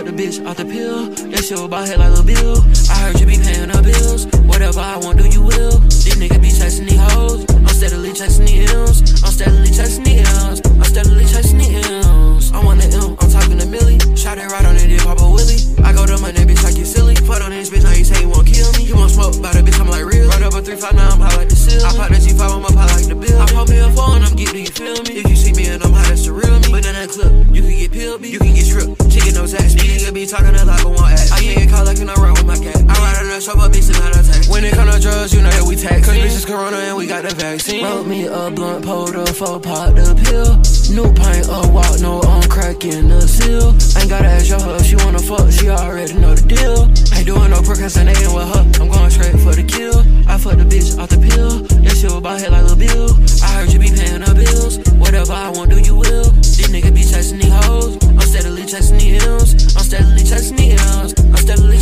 fuck the bitch off the pill, that shit about head like a bill. I heard you be paying her bills, whatever I want, do you will. These niggas be chasing these hoes, I'm steadily chasing the M's, I'm steadily chasing the M's, I'm steadily chasing the M's. I want the M, I'm talking to Millie, shot it right on it, did Papa Willie. I go to my bitch like you silly, fuck on this bitch, now you say you won't kill me. You want smoke by the bitch, I'm like real. Right up a 359, I'm high like the seal. I pop the G5, I'm up high like the bill. I pop me a and I'm do you feel me? If you see me and I'm high, that's the real me. But in that clip, you can get peeled, you can talking a lot, but won't act. I ain't call like an run with my cat. I ride on the show, but bitch, not attack. Drugs, you know that we tax. Cause bitches corona and we got the vaccine. Wrote me a blunt, pulled a four, pop the pill. New paint, a walk, no on cracking the seal. Ain't gotta ask your hoe, she wanna fuck, she already know the deal. Ain't doing no procrastinating with her, I'm going straight for the kill. I fuck the bitch off the pill, that shit about head like a bill. I heard you be paying her bills, whatever I want, do you will. These niggas be chasing these hoes, I'm steadily chasing the M's, I'm steadily chasing the M's, I'm steadily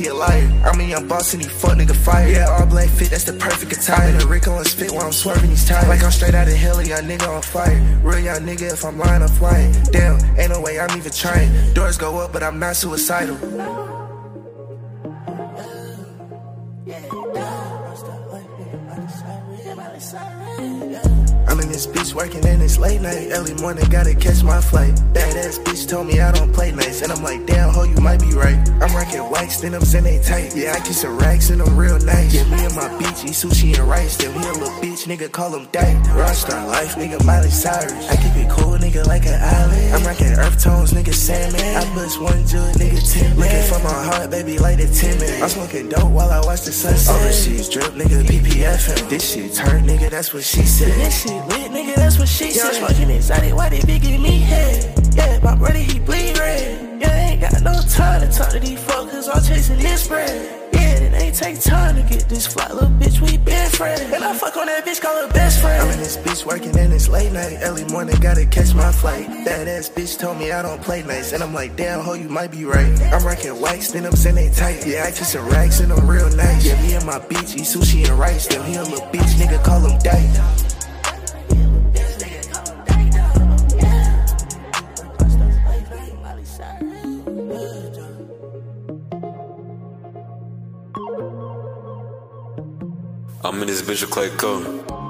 he a liar. I'm a young boss and he fuck nigga fire. Yeah, all black fit, that's the perfect attire. The Rick on spit while I'm swerving these tires. Like I'm straight out of hell, young nigga on fire. Real young nigga, if I'm lying, I'm flying. Damn, ain't no way I'm even trying. Doors go up, but I'm not suicidal. Working and it's late night. Early morning, gotta catch my flight. That ass bitch told me I don't play nice. And I'm like, damn, ho, you might be right. I'm rocking wax, then I'm they tight. Yeah, I keep some racks and I'm real nice. Yeah, me and my bitch eat sushi and rice. Then we a little bitch, nigga, call him dyke. Rockstar life, nigga, Miley Cyrus. I keep it cool, nigga, like an island. I'm rocking earth tones, nigga, Sandman. I bust one jewel, nigga, 10 Looking for my heart, baby, like a 10 man. I'm smoking dope while I watch the sunset. Overseas drip, nigga, PPFM. This shit turn, nigga, that's what she said. This shit lit, nigga, that's what she said. I'm smoking exotic, why they big give me head? Yeah, my brother, he bleed red. Yeah, I ain't got no time to talk to these fuckers, I'm chasing this bread. Yeah, it ain't take time to get this fly, little bitch, we been friends. And I fuck on that bitch, call her best friend. I'm in this bitch working and it's late night. Early morning, gotta catch my flight. That ass bitch told me I don't play nice. And I'm like, damn, ho, you might be right. I'm rocking wax, then I'm they tight. Yeah, I keep some racks and I'm real nice. Yeah, me and my bitch eat sushi and rice. Then he a little bitch, nigga, call him dyke. I'm in this bitch with Clay Cole.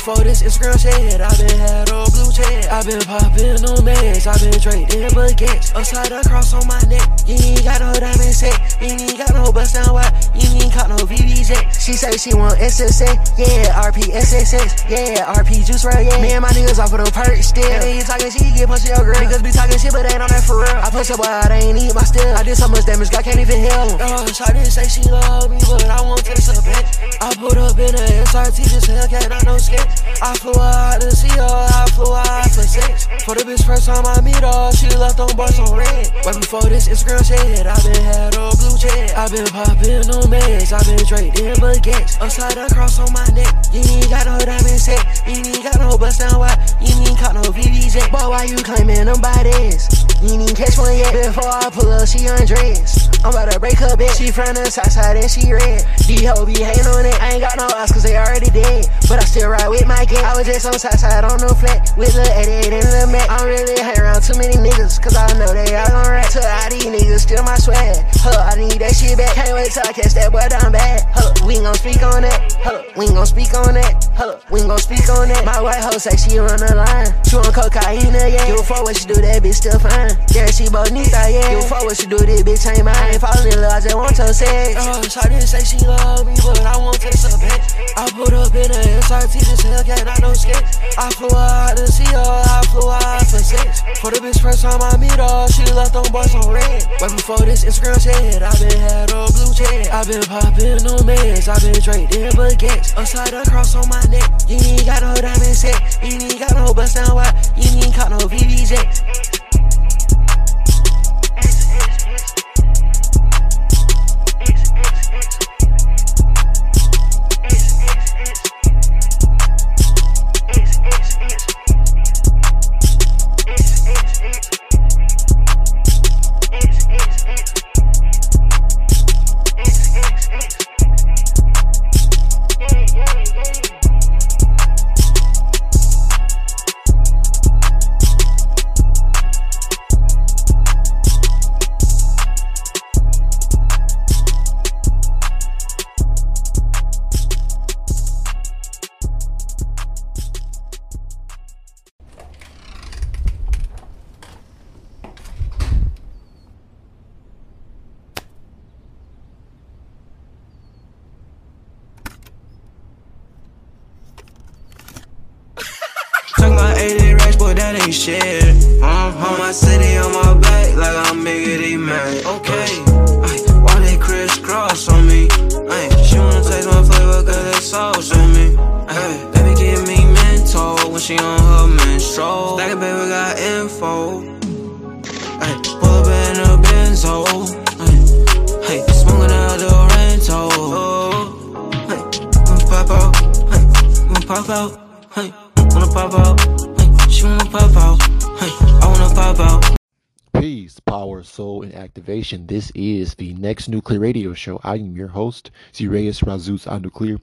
Before this Instagram shit, I been had a blue check. I been popping on meds, I been trading baguettes. Upside across on my neck, you ain't got no diamond set. You ain't got no bust down wide, ain't got no VVZ. She say she want SSA, yeah, RP SSX, yeah, RP juice right, yeah. Me and my niggas off of the perk still. And then talking, she get punched your girl. Niggas be talking shit, but they ain't on that for real. I push up, but I ain't eat my still. I did so much damage, God can't even heal. Uh, Shawty say she love me, but I won't take a bitch. I put up in a SRT, just Hellcat, I no skate. I flew out to see her, I flew out for six. For the bitch first time I meet her, she left on bars on red. Right before this Instagram shit, I been had a blue check. I been popping no meds, I been trading baguettes. Upside the cross on my neck, you ain't got no diamond set. You ain't got no bust down wide, you ain't caught no VVJ. But why you claiming them bodies? You ain't catch one yet. Before I pull up, she undressed. I'm about to break her bed. She from the south side and she red. D ho be hating on it. I ain't got no ass cause they already dead. But I still ride with my gang. I was just on south side on the flat with the 88 and the Mac. I'm really hang around too many niggas cause I know they all gon' rat. To all these niggas, steal my swag. Huh, I need that shit back. Can't wait till I catch that boy down bad. Huh, we ain't gon' speak on that. Huh, we ain't gon' speak on that. Huh, we ain't gon' speak on that. My white hoe say she run the line. She on cocaine, yeah. A fuck what she do, that bitch still fine. Yeah, she bonita, yeah. Give a fuck what she do, this bitch ain't mine. I ain't falling in love, I just want your sex. Uh, Shawty say she love me, but I won't take some bitch. I put up in a SRT, just Hellcat, I no skate. I flew out to see her, I flew out for six. For the bitch first time I meet her, she left on bars on red. Right before this Instagram shit, I been had a blue check. I been popping no meds, I been trading baguettes. Upside the cross on my neck, you ain't got no diamond set. You ain't got no bust down wide, you ain't caught no VVJ. Shit. Uh, on my city, on my back, like I'm Biggity man. Okay, ay, why they crisscross on me? Ay, she wanna taste my flavor, cause they sauce on me. Ay, baby, give me mental when she on her menstrual. Like a baby, got info. Ay, pull up in a benzo. Ay, hey, smoking out the rental. Hey, wanna pop out. Pop out. Soul, in activation. This is the next nuclear radio show. I am your host, Zireus Razuz Nuclear,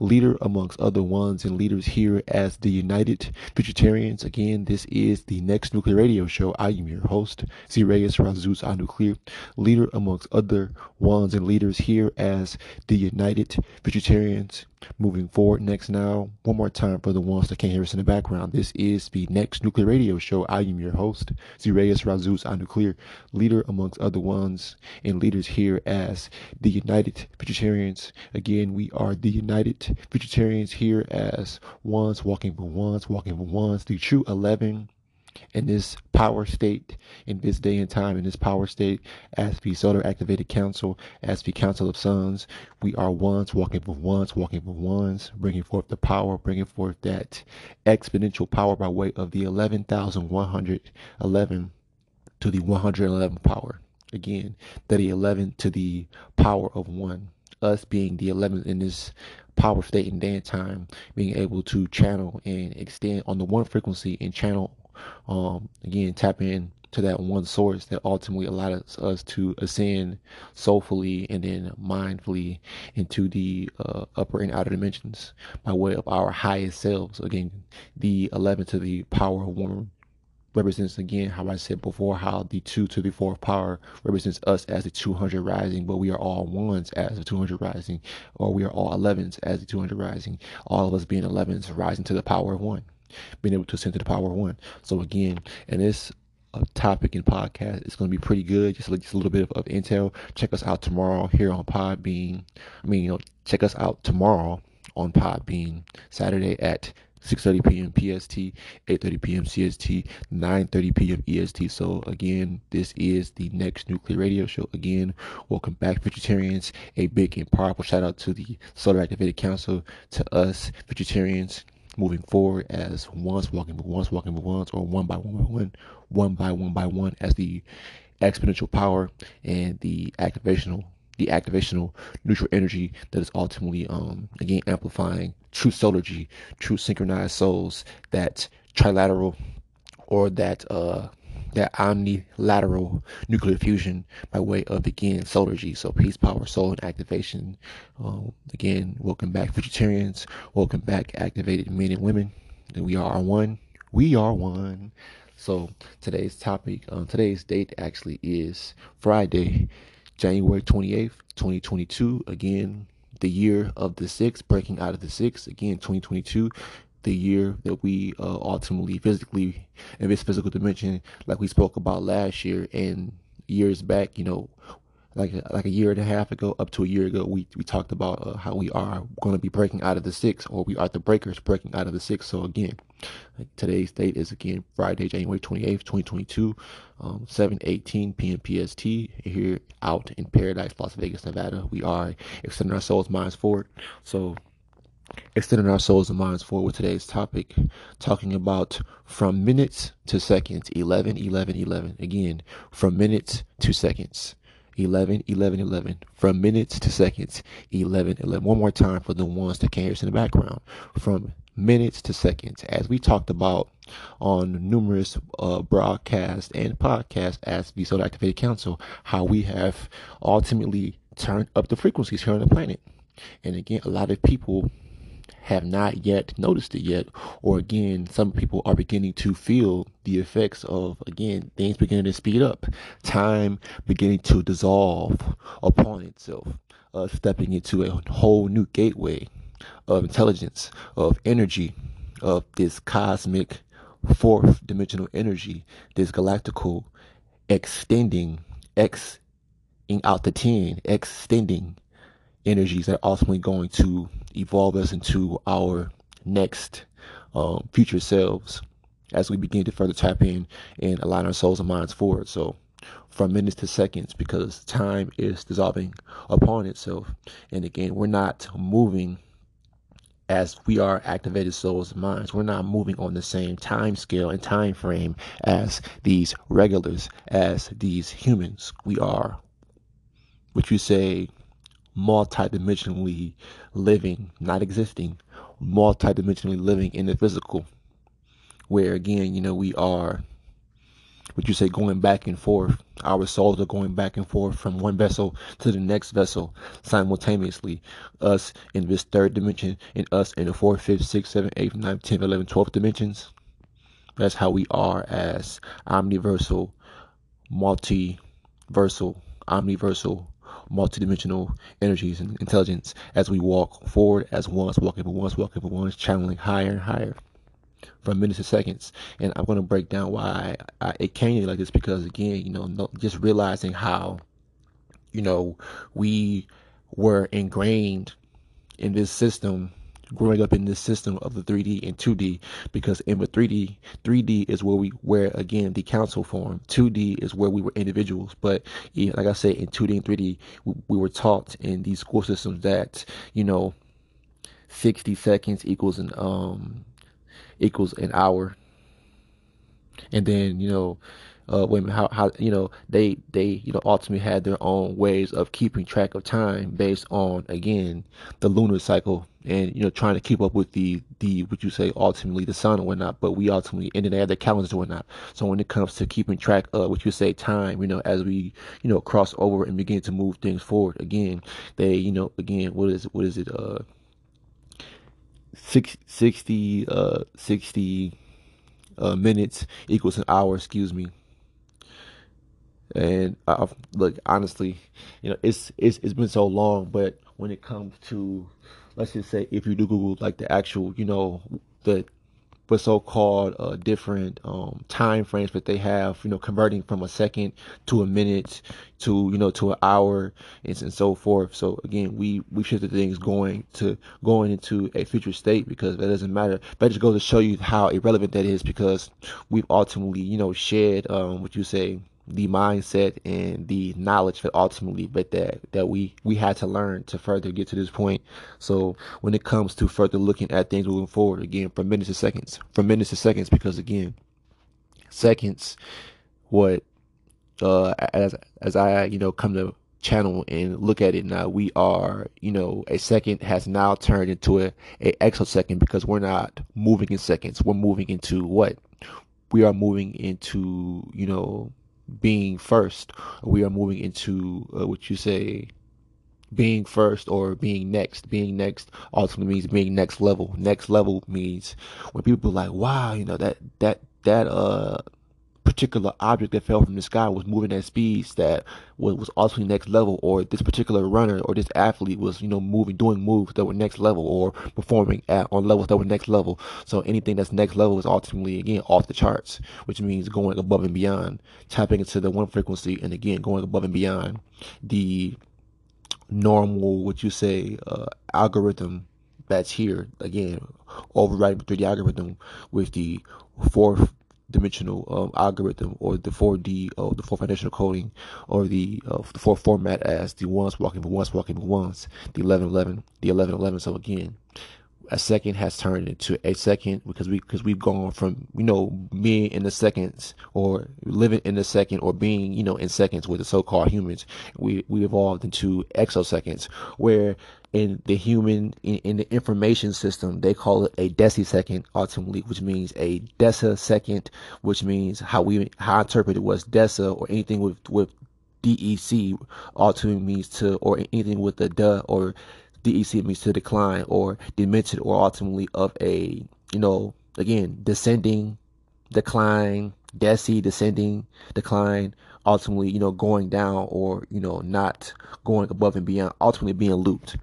leader amongst other ones and leaders here as the United Futuritarians. Again, this is the next nuclear radio show. I am your host, Zireus Razuz Nuclear, leader amongst other ones and leaders here as the United Futuritarians. Moving forward, next now, one more time for the ones that can't hear us in the background. This is the next nuclear radio show. I am your host, Zireus Razuz Nuclear, leader amongst other ones and leaders here as the United Futuritarians. Again, we are the United Futuritarians here as ones walking for ones, walking for ones, the true 11 in this power state in this day and time in this power state as the solar activated council as the council of sons we are ones walking with ones walking with ones bringing forth the power bringing forth that exponential power by way of the 11,111 to the 111 power. Again that the 11 to the power of one. Us being the 11th in this power state and day time being able to channel and extend on the one frequency and channel um, again tap in to that one source that ultimately allows us to ascend soulfully and then mindfully into the uh, upper and outer dimensions by way of our highest selves. Again, the 11 to the power of one represents again how I said before how the two to the fourth power represents us as the 200 rising, but we are all ones as the 200 rising, or we are all 11s as the 200 rising. All of us being 11s rising to the power of one being able to ascend to the power of one. So again, and this uh, topic and podcast, it's going to be pretty good. Just, just a little bit of, of, intel. Check us out tomorrow here on Podbean. I mean, you know, check us out tomorrow on Podbean Saturday at 6:30 p.m. PST, 8:30 p.m. CST, 9:30 p.m. EST. So again, this is the next nuclear radio show. Again, welcome back, Futuritarians. A big and powerful shout out to the Solar Activated Council, to us Futuritarians, moving forward as once walking with once walking with once, or one by one by one, one by one by one, as the exponential power and the activational the activational neutral energy that is ultimately um again amplifying true solargy, true synchronized souls, that trilateral or that uh that omnilateral nuclear fusion by way of again solargy. So peace, power, soul, and activation. Um, again, welcome back, Futuritarians. Welcome back, activated men and women. We are one. We are one. So today's topic, um, today's date actually is Friday, January 28th, 2022. Again, the year of the six, breaking out of the six. Again, 2022, the year that we uh, ultimately physically in this physical dimension, like we spoke about last year and years back, you know, like like a year and a half ago, up to a year ago, we we talked about uh, how we are going to be breaking out of the six, or we are the breakers breaking out of the six. So again, today's date is again Friday, January twenty eighth, twenty twenty two, um, seven eighteen p.m. PST here out in Paradise, Las Vegas, Nevada. We are extending our souls, minds forward. So extending our souls and minds forward with today's topic, talking about from minutes to seconds, 11, 11, 11. Again, from minutes to seconds. 11, 11, 11. From minutes to seconds, 11, 11. One more time for the ones that can't hear us in the background. From minutes to seconds, as we talked about on numerous uh, broadcasts and podcasts as the Solar Activated Council, how we have ultimately turned up the frequencies here on the planet. And again, a lot of people have not yet noticed it yet, or again, some people are beginning to feel the effects of again things beginning to speed up, time beginning to dissolve upon itself, uh, stepping into a whole new gateway of intelligence, of energy, of this cosmic fourth dimensional energy, this galactical extending, X out the 10, extending energies that are ultimately going to evolve us into our next um, future selves as we begin to further tap in and align our souls and minds forward. So, from minutes to seconds, because time is dissolving upon itself. And again, we're not moving as we are activated souls and minds. We're not moving on the same time scale and time frame as these regulars, as these humans. We are, what you say, multidimensionally living, not existing, multidimensionally living in the physical. Where again, you know, we are what you say going back and forth. Our souls are going back and forth from one vessel to the next vessel simultaneously. Us in this third dimension, and us in the fourth, fifth, sixth, seventh, eighth, ninth, tenth, eleventh, twelfth dimensions. That's how we are as omniversal, multiversal, omniversal multidimensional energies and intelligence as we walk forward as once, walking for once, walking for once, channeling higher and higher from minutes to seconds. And I'm going to break down why I, I, it came like this because, again, you know, no, just realizing how, you know, we were ingrained in this system growing up in this system of the 3D and 2D because in the 3D, 3D is where we where again the council form. 2D is where we were individuals. But like I said, in 2D and 3D, we, we were taught in these school systems that you know, 60 seconds equals an um equals an hour, and then you know uh, women how how you know they they you know ultimately had their own ways of keeping track of time based on again the lunar cycle and you know trying to keep up with the the what you say ultimately the sun and whatnot but we ultimately and then they had their calendars and whatnot. So when it comes to keeping track of what you say time you know as we you know cross over and begin to move things forward again they you know again what is what is it uh 60 uh 60 uh minutes equals an hour excuse me and I, look, honestly, you know, it's it's it's been so long, but when it comes to, let's just say, if you do Google like the actual, you know, the for so-called uh, different um, time frames that they have, you know, converting from a second to a minute to you know to an hour and, and so forth. So again, we we shifted things going to going into a future state because that doesn't matter. That just goes to show you how irrelevant that is because we've ultimately you know shed um, what you say the mindset and the knowledge that ultimately but that that we we had to learn to further get to this point. So when it comes to further looking at things moving forward again from minutes to seconds from minutes to seconds because again seconds what uh as as i you know come to channel and look at it now we are you know a second has now turned into a, a exosecond because we're not moving in seconds. We're moving into what? We are moving into you know being first. We are moving into uh, what you say being first or being next. Being next ultimately means being next level. Next level means when people are like, wow, you know, that, that, that, uh, particular object that fell from the sky was moving at speeds that was, was ultimately next level, or this particular runner or this athlete was, you know, moving, doing moves that were next level, or performing at on levels that were next level. So anything that's next level is ultimately again off the charts, which means going above and beyond, tapping into the one frequency, and again going above and beyond the normal, what you say, uh, algorithm that's here again overriding the algorithm with the fourth dimensional um, algorithm or the 4D or the four dimensional coding or the uh, the four format as the ones walking ones walking ones, the 1111, the 1111. So again, a second has turned into a second because we because we've gone from you know being in the seconds or living in the second or being you know in seconds with the so-called humans we we evolved into exoseconds where in the human in, in the information system they call it a decisecond ultimately which means a decasecond which means how we how I interpret it was desa or anything with with DEC ultimately means to or anything with the duh or DEC means to decline or demented or ultimately of a, you know, again, descending, decline, deci, descending, decline, ultimately, you know, going down or, you know, not going above and beyond, ultimately being looped.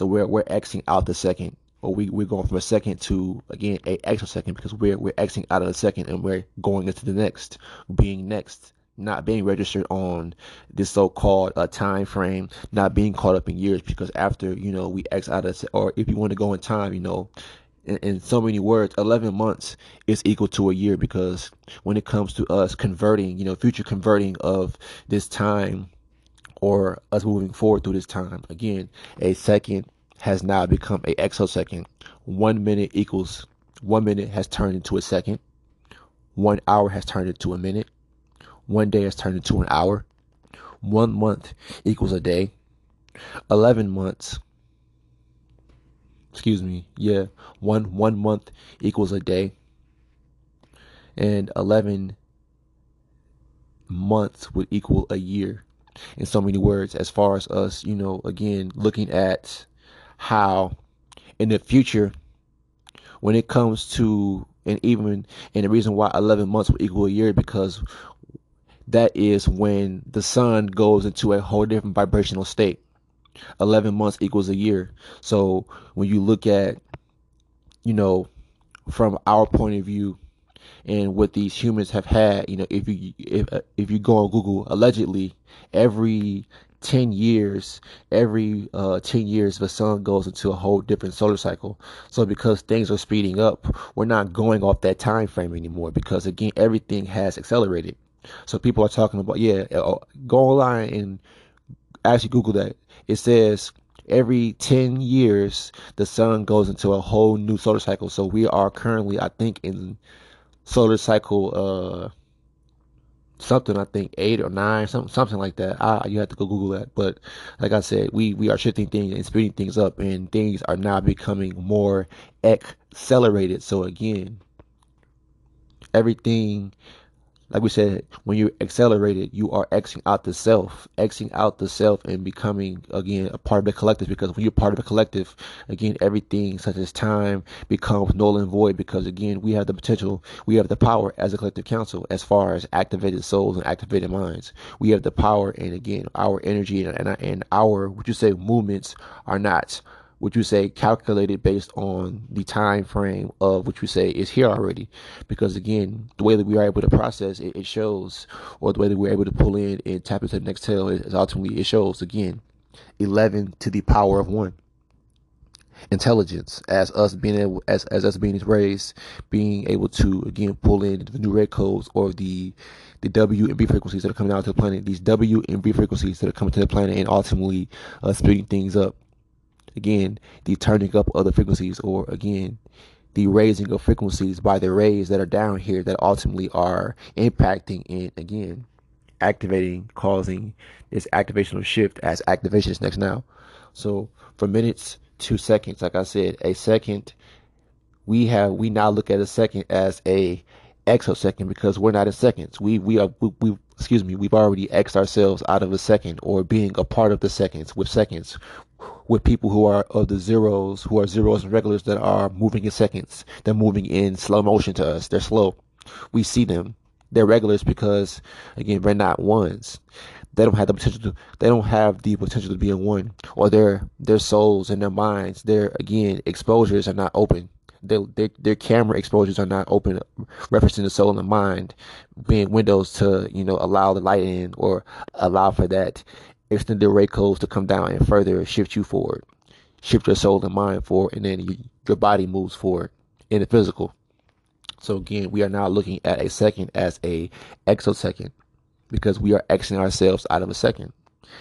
So we're, we're Xing out the second or we, we're going from a second to again a extra second because we're we're Xing out of the second and we're going into the next, being next not being registered on this so-called uh, time frame, not being caught up in years because after you know we X out of or if you want to go in time, you know, in, so many words, 11 months is equal to a year because when it comes to us converting, you know, future converting of this time or us moving forward through this time, again, a second has now become a exosecond. One minute equals one minute has turned into a second. One hour has turned into a minute one day has turned into an hour. One month equals a day. 11 months. Excuse me. Yeah. One, one month equals a day. And 11 months would equal a year in so many words as far as us, you know, again, looking at how in the future, when it comes to, and even, and the reason why 11 months will equal a year because that is when the sun goes into a whole different vibrational state. 11 months equals a year. So when you look at, you know, from our point of view and what these humans have had, you know, if you if if you go on Google, allegedly every 10 years, every uh, 10 years, the sun goes into a whole different solar cycle. So because things are speeding up, we're not going off that time frame anymore because again, everything has accelerated. So people are talking about, yeah, uh, go online and actually Google that. It says every 10 years, the sun goes into a whole new solar cycle. So we are currently, I think, in solar cycle, uh, something I think eight or nine, something something like that. I, you have to go Google that. But like I said, we we are shifting things and speeding things up, and things are now becoming more accelerated. So again, everything like we said, when you're accelerated, you are Xing out the self, Xing out the self and becoming, again, a part of the collective. Because when you're part of the collective, again, everything such as time becomes null and void. Because again, we have the potential, we have the power as a collective council as far as activated souls and activated minds. We have the power, and again, our energy and, and, and our, what you say, movements are not would you say calculated based on the time frame of what you say is here already? Because again the way that we are able to process it, it shows or the way that we're able to pull in and tap into the next tail is ultimately it shows again 11 to the power of 1 intelligence as us being able as, as us being raised being able to again pull in the new red codes or the the W and B frequencies that are coming out to the planet these W and B frequencies that are coming to the planet and ultimately uh, speeding things up again the turning up of the frequencies or again the raising of frequencies by the rays that are down here that ultimately are impacting and again activating causing this activational shift as activation is next now. So for minutes to seconds like i said a second we have we now look at a second as a exosecond because we're not in seconds. We we are we, we excuse me we've already x ourselves out of a second or being a part of the seconds with seconds with people who are of the zeros, who are zeros and regulars that are moving in seconds. They're moving in slow motion to us. They're slow. We see them. They're regulars because, again, they're not ones. They don't have the potential to. They don't have the potential to be a one, or their their souls and their minds. Their again exposures are not open. Their, their, their camera exposures are not open, referencing the soul and the mind being windows to you know allow the light in or allow for that extended ray codes to come down and further shift you forward, shift your soul and mind forward, and then you, your body moves forward in the physical. So again, we are now looking at a second as a exosecond because we are exiting ourselves out of a second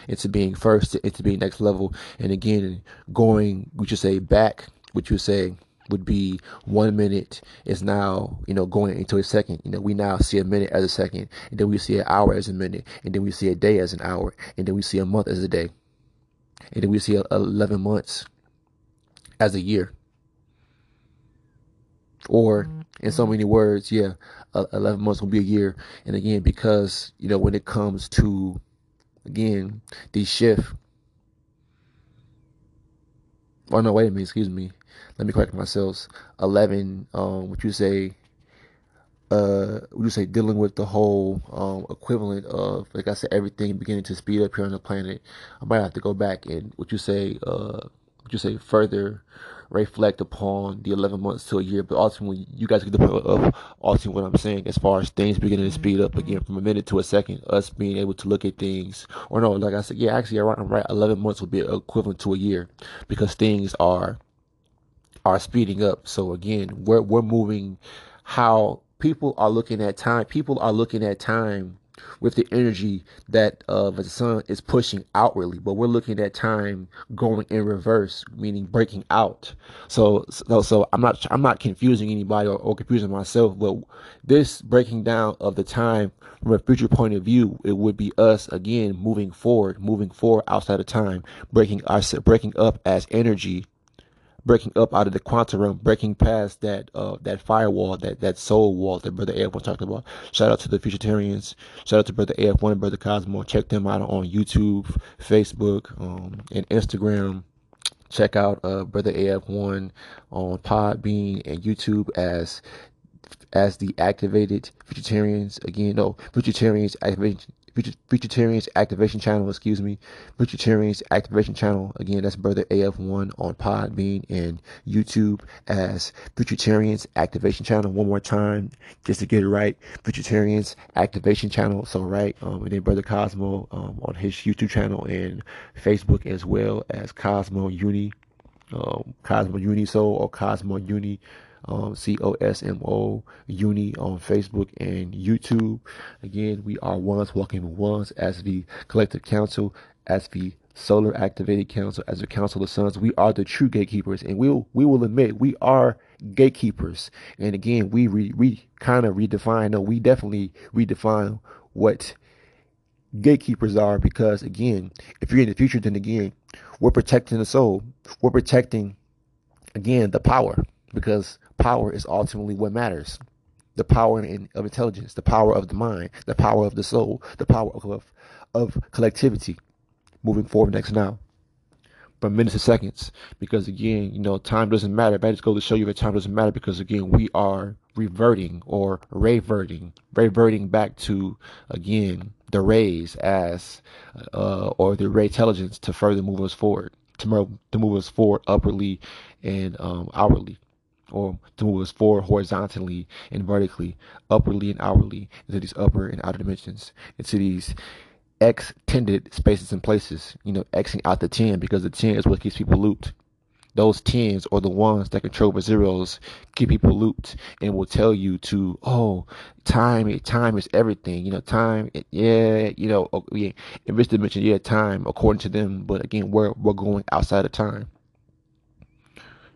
into being first, into being next level, and again going, we should say back, which you say would be one minute is now, you know, going into a second. You know, we now see a minute as a second, and then we see an hour as a minute, and then we see a day as an hour, and then we see a month as a day, and then we see 11 months as a year. Or, in so mm-hmm. many words, yeah, 11 months will be a year. And again, because, you know, when it comes to, again, the shift, oh no, wait a minute, excuse me let me correct myself. Eleven, um, would you say, uh, would you say dealing with the whole um, equivalent of, like I said, everything beginning to speed up here on the planet? I might have to go back and would you say, uh, would you say further reflect upon the 11 months to a year, but ultimately you guys get the point of ultimately what I'm saying as far as things beginning to speed up again from a minute to a second, us being able to look at things, or no, like I said, yeah, actually, I'm right, 11 months would be equivalent to a year because things are are speeding up. So again, we're we're moving how people are looking at time. People are looking at time with the energy that uh, the sun is pushing outwardly, but we're looking at time going in reverse, meaning breaking out. So, so, so I'm not, I'm not confusing anybody or, or, confusing myself, but this breaking down of the time from a future point of view, it would be us again moving forward, moving forward outside of time, breaking our, breaking up as energy breaking up out of the quantum realm, breaking past that uh, that firewall, that that soul wall that Brother AF1 talked about. Shout out to the Futuritarians. Shout out to Brother AF1 and Brother Cosmo. Check them out on YouTube, Facebook, um, and Instagram. Check out uh, Brother AF1 on Podbean and YouTube as as the activated Futuritarians. Again, no, Futuritarians activation Futuritarians Activation Channel, excuse me, Futuritarian's Activation Channel. Again, that's Brother AF1 on Podbean and YouTube as Futuritarian's Activation Channel. One more time, just to get it right, Futuritarian's Activation Channel. So right, um, and then Brother Cosmo um, on his YouTube channel and Facebook as well as Cosmo Uni, um, Cosmo Uni Soul or Cosmo Uni um, C O S M O Uni on Facebook and YouTube. Again, we are ones walking ones as the collective council, as the solar activated council, as the council of Suns. We are the true gatekeepers, and we'll we will admit we are gatekeepers. And again, we re, we kind of redefine. No, we definitely redefine what gatekeepers are because again, if you're in the future, then again, we're protecting the soul. We're protecting again the power because power is ultimately what matters. The power in, of intelligence, the power of the mind, the power of the soul, the power of, of collectivity moving forward next now. From minutes to seconds. Because again, you know, time doesn't matter. But I just go to show you that time doesn't matter because again, we are reverting or reverting, reverting back to again the rays as uh, or the ray intelligence to further move us forward to to move us forward upwardly and um, outwardly, or to move us forward horizontally and vertically, upwardly and outwardly into these upper and outer dimensions, into these extended spaces and places. You know, Xing out the 10 because the 10 is what keeps people looped. Those 10s or the ones that control the zeros keep people looped and will tell you to, oh, time, time is everything. You know, time, eh, yeah, you know, oh, yeah. In this dimension, yeah, time according to them. But again, we're, we're going outside of time.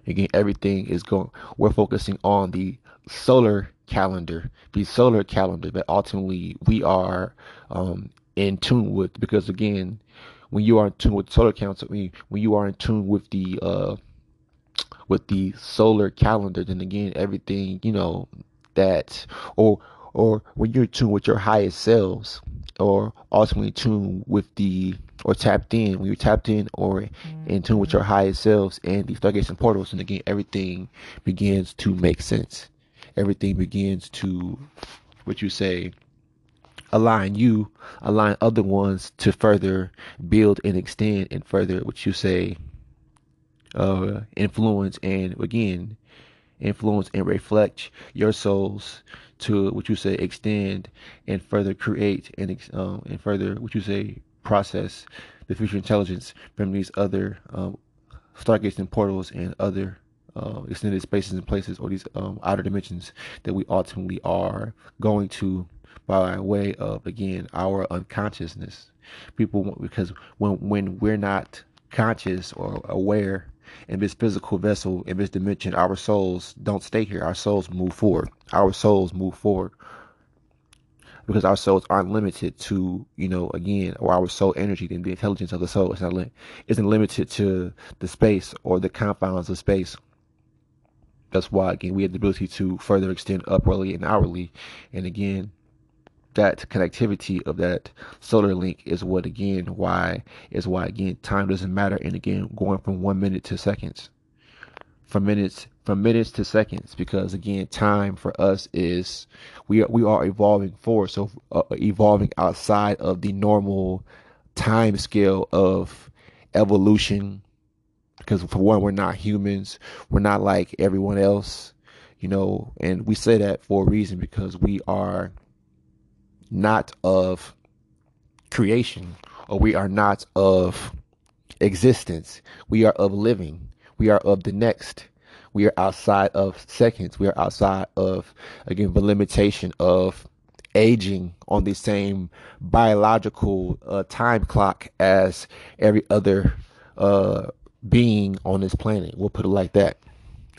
Again, everything is going, we're focusing on the solar calendar, the solar calendar that ultimately we are um, in tune with. Because again when you are in tune with solar council when, when you are in tune with the uh with the solar calendar then again everything you know that or or when you're tuned with your highest selves or ultimately tuned with the or tapped in when you're tapped in or in tune with your highest selves and the stargates and portals and again everything begins to make sense. Everything begins to what you say align you, align other ones to further build and extend and further what you say uh, influence and again influence and reflect your souls to what you say extend and further create and um, and further what you say process the future intelligence from these other um, stargates and portals and other uh, extended spaces and places or these um, outer dimensions that we ultimately are going to by way of again our unconsciousness. People because when when we're not conscious or aware in this physical vessel in this dimension, our souls don't stay here. Our souls move forward. Our souls move forward because our souls aren't limited to you know again or our soul energy and the intelligence of the soul is not li- isn't limited to the space or the confines of space that's why again we have the ability to further extend upwardly and outwardly and again that connectivity of that solar link is what again why is why again time doesn't matter. And again going from one minute to seconds from minutes from minutes to seconds because again time for us is we are we are evolving forward. So uh, evolving outside of the normal time scale of evolution because for one we're not humans. We're not like everyone else you know and we say that for a reason because we are not of creation or we are not of existence. We are of living. We are of the next. We are outside of seconds. We are outside of, again, the limitation of aging on the same biological uh, time clock as every other uh, being on this planet. We'll put it like that.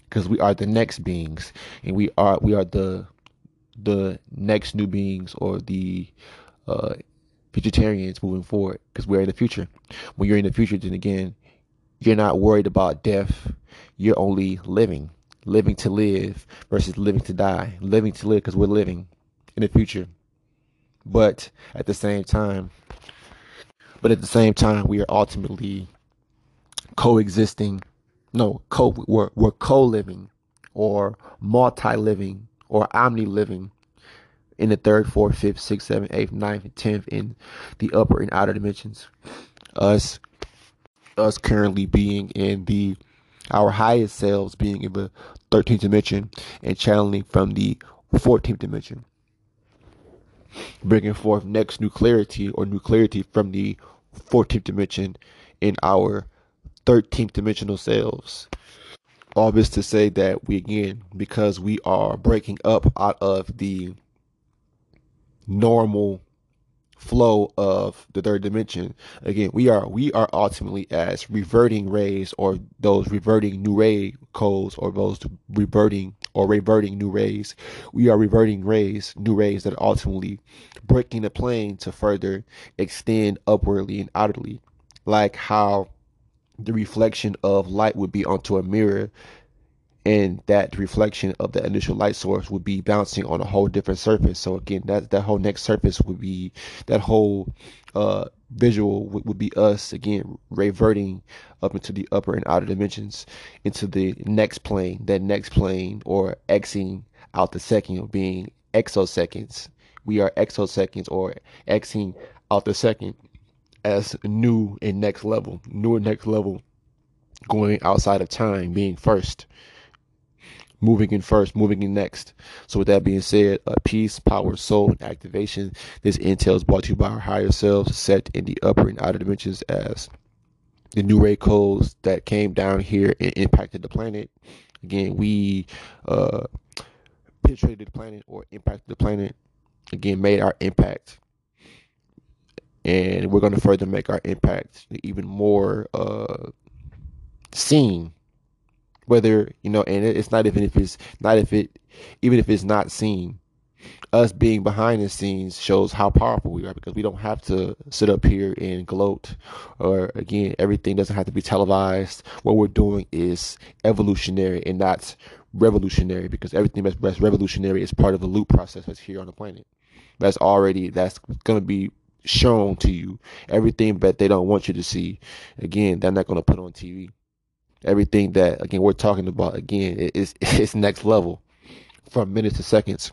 Because we are the next beings and we are we are the the next new beings or the uh, Futuritarians moving forward because we're in the future. When you're in the future, then again, you're not worried about death. You're only living, living to live versus living to die. Living to live because we're living in the future. But at the same time, but at the same time, we are ultimately coexisting. No, co we're, we're co-living or multi-living or omni living in the third, fourth, fifth, sixth, seventh, eighth, ninth, and tenth in the upper and outer dimensions. Us us currently being in the our highest selves being in the 13th dimension and channeling from the 14th dimension bringing forth next new clarity or new clarity from the 14th dimension in our 13th dimensional selves all this to say that we again because we are breaking up out of the normal flow of the third dimension again we are we are ultimately as reverting rays or those reverting new ray codes or those reverting or reverting new rays. We are reverting rays new rays that are ultimately breaking the plane to further extend upwardly and outwardly like how the reflection of light would be onto a mirror and that reflection of the initial light source would be bouncing on a whole different surface. So again that that whole next surface would be that whole uh, visual would, would be us again reverting up into the upper and outer dimensions into the next plane that next plane or xing out the second being exoseconds. We are exoseconds or xing out the second as new and next level, new and next level going outside of time, being first, moving in first, moving in next. So, with that being said, uh, peace, power, soul, and activation. This intel is brought to you by our higher selves, set in the upper and outer dimensions as the new ray codes that came down here and impacted the planet. Again, we uh, penetrated the planet or impacted the planet. Again, made our impact and we're going to further make our impact even more uh, seen. Whether you know and it's not even if it's not if it even if it's not seen. Us being behind the scenes shows how powerful we are because we don't have to sit up here and gloat or again everything doesn't have to be televised. What we're doing is evolutionary and not revolutionary because everything that's, that's revolutionary is part of the loop process that's here on the planet. That's already that's going to be shown to you everything that they don't want you to see again they're not going to put on tv everything that again we're talking about again is it's next level from minutes to seconds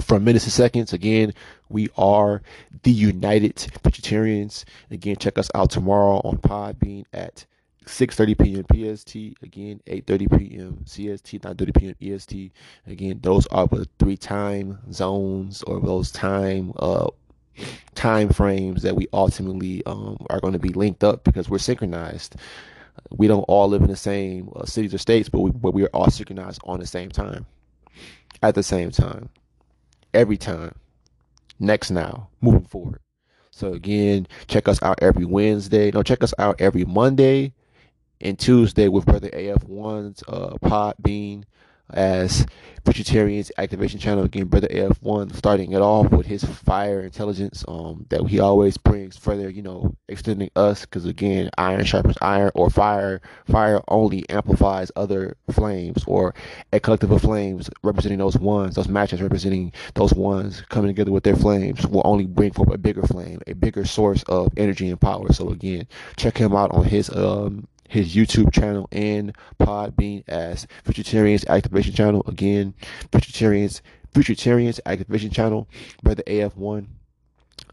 from minutes to seconds again we are the united Futuritarians again check us out tomorrow on podbean at 6:30 p.m. PST again 8:30 p.m. CST 9:30 p.m. EST again those are the three time zones or those time uh time frames that we ultimately um, are going to be linked up because we're synchronized. We don't all live in the same uh, cities or states, but we but we are all synchronized on the same time, at the same time, every time. Next now, moving forward. So again, check us out every Wednesday. No, check us out every Monday and Tuesday with Brother AF1's uh, Podbean as Futuritarians Activation Channel. Again, Brother AF1 starting it off with his fire intelligence um, that he always brings further, you know, extending us because again, iron sharpens iron or fire. Fire only amplifies other flames or a collective of flames representing those ones, those matches representing those ones coming together with their flames will only bring forth a bigger flame, a bigger source of energy and power. So again, check him out on his um his YouTube channel and Podbean as Futuritarians Activation Channel. Again, Futuritarians Futuritarians Activation Channel, Brother AF1.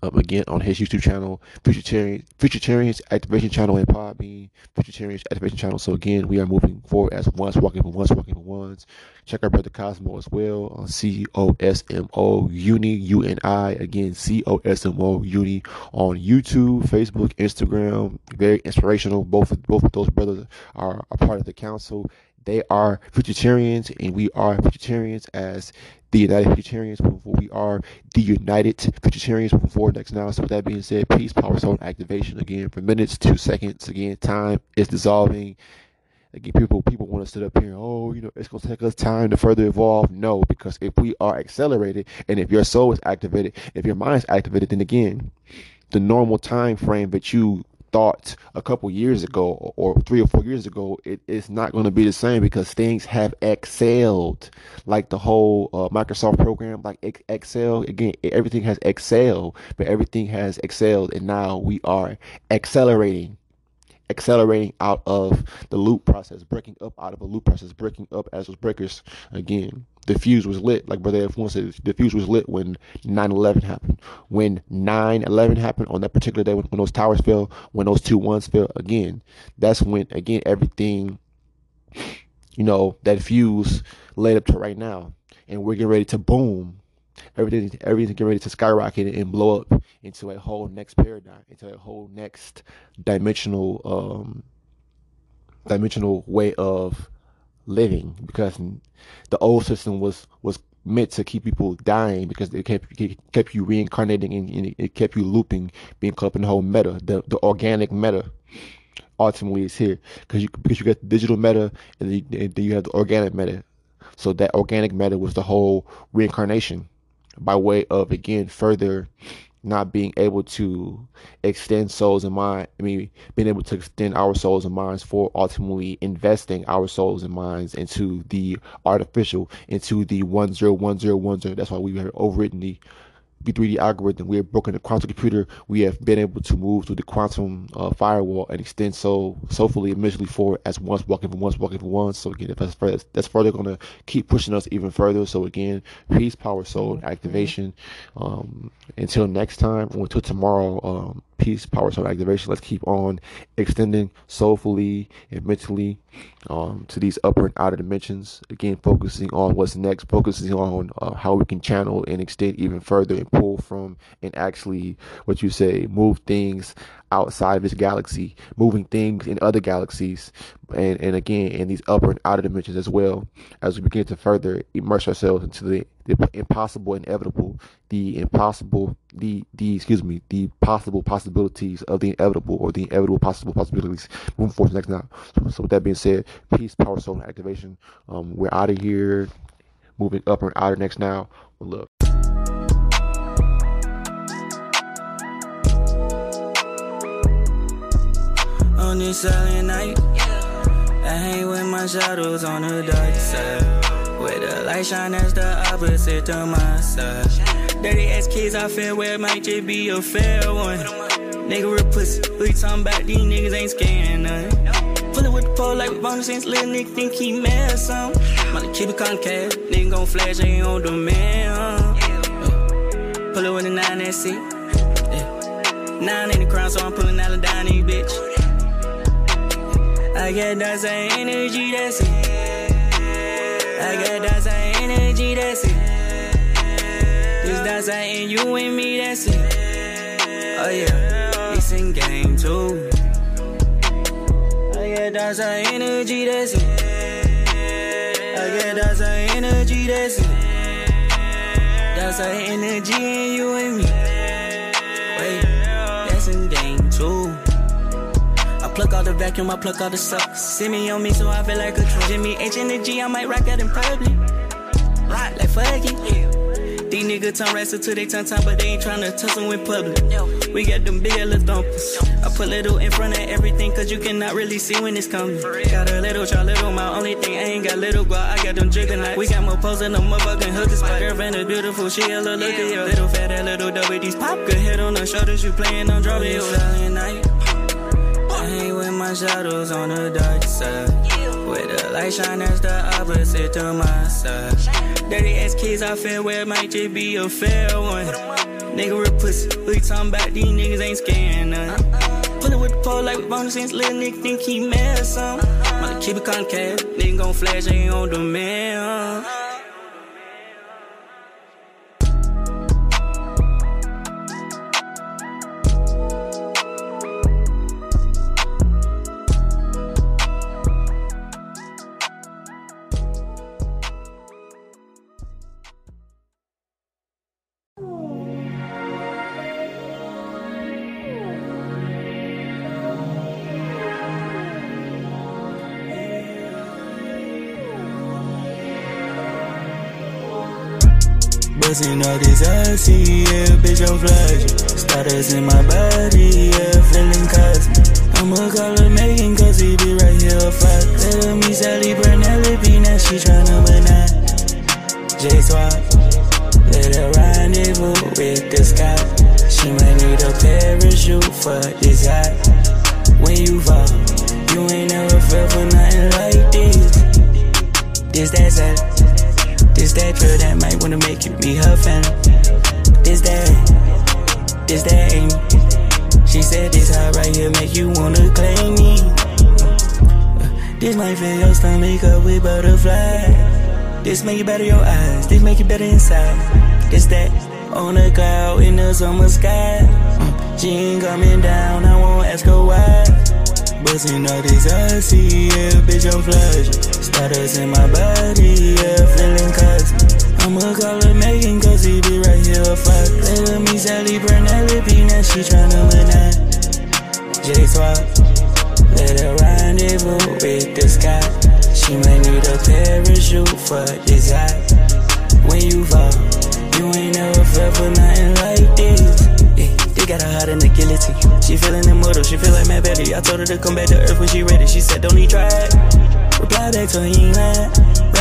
Um, again on his YouTube channel, Futuritarians Futuritarians Activation Channel and Podbean, Futuritarians Activation Channel. So again, we are moving forward as once, walking for once, walking for once. Check out Brother Cosmo as well on C O S M O Uni U N I. Again, C O S M O Uni on YouTube, Facebook, Instagram. Very inspirational. Both both of those brothers are a part of the council. They are Futuritarians, and we are Futuritarians as the United Futuritarians forward. We are the United Futuritarians forward next now. So with that being said, peace, power, soul, activation again for minutes, two seconds. Again, time is dissolving. Again, people people want to sit up here. Oh, you know, it's gonna take us time to further evolve. No, because if we are accelerated, and if your soul is activated, if your mind is activated, then again, the normal time frame that you thought a couple years ago or three or four years ago, it is not going to be the same because things have excelled. Like the whole uh, Microsoft program, like Excel, again, everything has excelled, but everything has excelled, and now we are accelerating accelerating out of the loop process, breaking up out of a loop process, breaking up as those breakers again. The fuse was lit, like Brother F1 said, the fuse was lit when 9 11 happened. When 9 11 happened on that particular day, when, when those towers fell, when those two ones fell, again, that's when, again, everything, you know, that fuse led up to right now. And we're getting ready to boom everything everything's getting ready to skyrocket and blow up into a whole next paradigm, into a whole next dimensional um dimensional way of living because the old system was was meant to keep people dying because it kept it kept you reincarnating and it kept you looping, being caught up in the whole meta, the the organic meta. Ultimately, is here because you because you get the digital meta and and then you have the organic meta. So that organic meta was the whole reincarnation by way of again further not being able to extend souls and mind i mean being able to extend our souls and minds for ultimately investing our souls and minds into the artificial into the 101010 that's why we have overwritten the B3D algorithm, we have broken the quantum computer. We have been able to move through the quantum uh, firewall and extend so soulfully immensely forward as once walking for once walking for once. So again, that's further, that's further going to keep pushing us even further. So again, peace, power, soul, activation. Um, until next time, until tomorrow. Um, peace, power, soul activation. Let's keep on extending soulfully and mentally um, to these upper and outer dimensions. Again, focusing on what's next, focusing on uh, how we can channel and extend even further and pull from and actually, what you say, move things outside of this galaxy, moving things in other galaxies, and, and again in these upper and outer dimensions as well, as we begin to further immerse ourselves into the, the impossible, inevitable, the impossible, the the excuse me, the possible possibilities of the inevitable or the inevitable possible possibilities moving forward next now. So, so with that being said, peace, power, soul, activation. Um, we're out of here, moving upper and outer next now. Well, look. On this silent night. I hang with my shadows on the dark side. Where the light shine as the opposite to my side. Dirty ass kids I feel where might just be a fair one. Nigga real pussy, you talking about? These niggas ain't scaring none. Pullin' with the pole like bonus since little nigga think he mad some. Money keep it concave, nigga gon' flash, ain't on demand. Pull it with a nine that seat. Yeah. Nine in the crown, so I'm pulling out a dime, bitch. I get that same energy, that's it. I get that same energy, that's it. This that same you and me, that's it. Oh yeah, it's in game too. I get that same energy, that's it. I get that same energy, that's it. That's our energy in you and me. Pluck all the vacuum, I pluck all the suck. See me on me, so I feel like a true Jimmy H energy, I might rock that in public. Rock like fuck it. These niggas turn wrestle to they tongue time, but they ain't tryna tussle in public. We got them big little dumpers. I put little in front of everything, cause you cannot really see when it's coming. Got a little, try little, my only thing, I ain't got little guap, I got them like We got more pose than a motherfucking hookers. My girlfriend is beautiful, she a little look at you. Little fat, that little double, these pop good head on her shoulders, you playing on drop it. Silent night my shadows on the dark side. Where the light shine, that's the opposite to my side. Dirty ass kids I feel where might just be a fair one. Nigga real pussy, you talking about? These niggas ain't scaring none. Pullin' with the pole like we bonus since little nigga think he mad some. Mother keep it concave, nigga gon' flash, ain't on demand. Bustin' all this icy, yeah, bitch, I'm flashing. Starters in my body, yeah, feeling cosmic. I'ma call her Megan, cause he be right here, fuck. Tell me Sally Brunelli, now she tryna banana. J Swap, let her rendezvous with the sky. She might need a parachute for this high. When you fall, you ain't never felt for nothing like this. This that sad. That girl that might wanna make you be her fan. This that, this that. She said this hot right here make you wanna claim me. Uh, this might fill your stomach up with butterfly. This make you better your eyes. This make you better inside. This that on a cloud in the summer sky. Uh, she ain't coming down. I won't ask her why. Bustin' all this icy, yeah, bitch, I'm flashing. Starters in my body, yeah, feeling cosmic. I'ma call her Megan, cause he be right here, fuck. Let me Sally Brunelli, now she tryna banana. J Swap, let her rendezvous with the sky. She might need a parachute for this high. When you fall, you ain't never felt for nothing like got her in the guillotine. She feeling immortal, she feel like Matt Betty. I told her to come back to earth when she ready. She said, don't need try. Reply back to her, he ain't lying.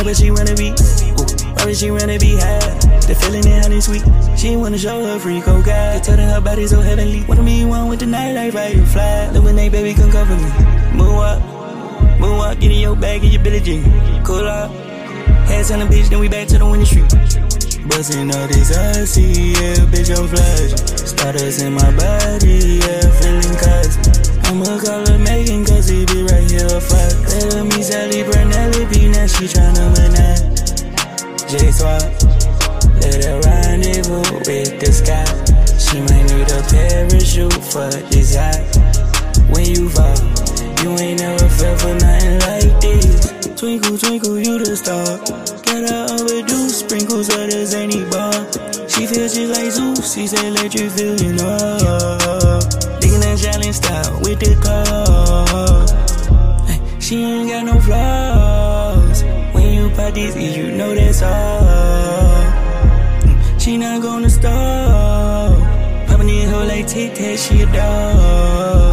But she wanna be, ooh, why would she wanna be high? The feeling in honey sweet. She wanna show her free cold guy. Telling her body so heavenly. Wanna be one with the nightlife, right? You fly. Look when they baby come cover me. move Moonwalk, moonwalk, get in your bag, get your Billie Jean. Cool up. Hands on the beach, then we back to the winning street. Bustin' all these asses, yeah, bitch, I'm flash. Starters in my body, yeah, feeling cuts. I'ma call her Megan, cause he be right here fuck. Tell me Sally Brunelli be now, she tryna manage. J Swap, let her rendezvous with the sky. She might need a parachute for this high. When you fall, you ain't never felt for nothing like this. Twinkle, twinkle, you the star. Her overdue, sprinkles of the zany bar. She feels just like Zeus, she's electric feeling up. Digging that challenge style with the car. She ain't got no flaws. When you pop these E's, you know that's all. Mm, She not gonna stop. Popping in her like Tic Tac, she a dog.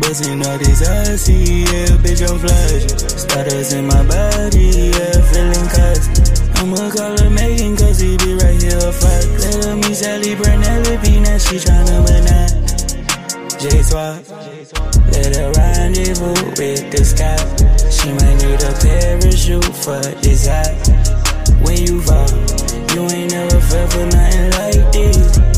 Bustin' all this icy, yeah, bitch, I'm flash. Starters in my body, yeah, feeling cussed. I'ma call her Megan, cause he be right here, fuck. Her meet Sally Brunelli, now she tryna banana. J swap, let her rendezvous with the sky. She might need a parachute for this high. When you fall, you ain't never felt for nothing like this.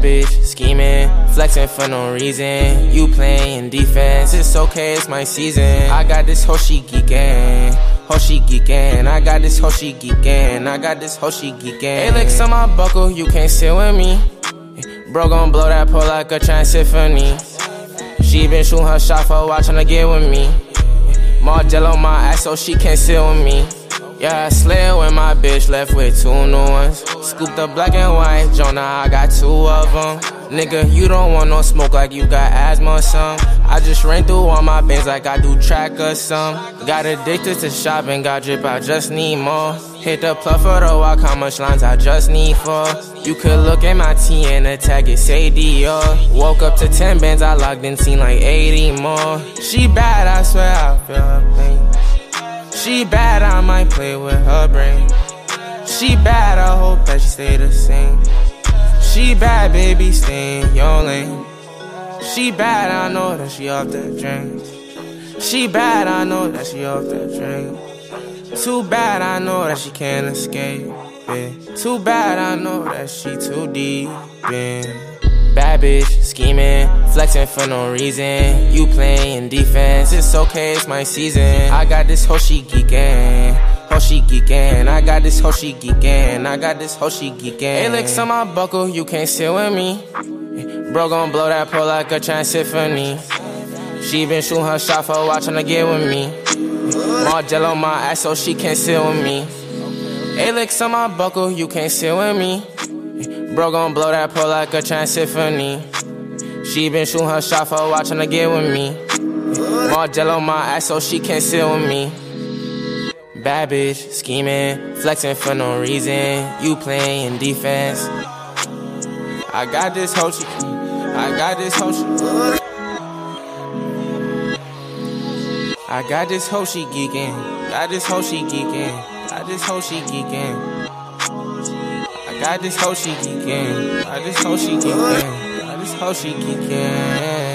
Bitch, scheming, flexing for no reason. You playing defense, it's okay, it's my season. I got this geeking, hoe she geeking. I got this hoe she geeking, I got this geeking. Hey, licks on my buckle, you can't sit with me. Bro gon' blow that pole like a trans symphony. She been shooting her shot for a while, tryna get with me. More gel on my ass so she can't sit with me. Yeah, I slid when my bitch left with two new ones. Scooped the black and white, Jonah, I got two of them. Nigga, you don't want no smoke like you got asthma or some. I just ran through all my bins like I do track or some. Got addicted to shopping, got drip, I just need more. Hit the plug for the walk, how much lines I just need for. You could look at my T and the tag, it say Dior. Woke up to 10 bands, I logged in, seen like 80 more. She bad, I swear I feel her pain. She bad, I might play with her brain. She bad, I hope that she stay the same. She bad, baby, stay in your lane. She bad, I know that she off the drain. She bad, I know that she off the drain. Too bad, I know that she can't escape it. Too bad, I know that she too deep in. Bad bitch, scheming, flexing for no reason. You playing defense, it's okay, it's my season. I got this hoe she geeking, hoe she geeking. I got this hoe she geeking, I got this hoe she. Hey, licks on my buckle, you can't sit with me. Bro gon' blow that pole like a trans symphony. She been shooting her shot for watching to get with me. More gel on my ass so she can't sit with me. Alex on my buckle, you can't sit with me. Bro gon' blow that pole like a trans symphony. She been shooting her shot for watching to get with me. More gel on my ass so she can't sit with me. Bad bitch, scheming, flexing for no reason. You playing defense. I got this hoe, she, I got this hoe, she. I got this hoe, she geeking. Got this hoe, she geeking. Got this hoe, she geeking. I got this hoe, she geeking. Got this hoe, she geeking. Got this hoe, she geeking.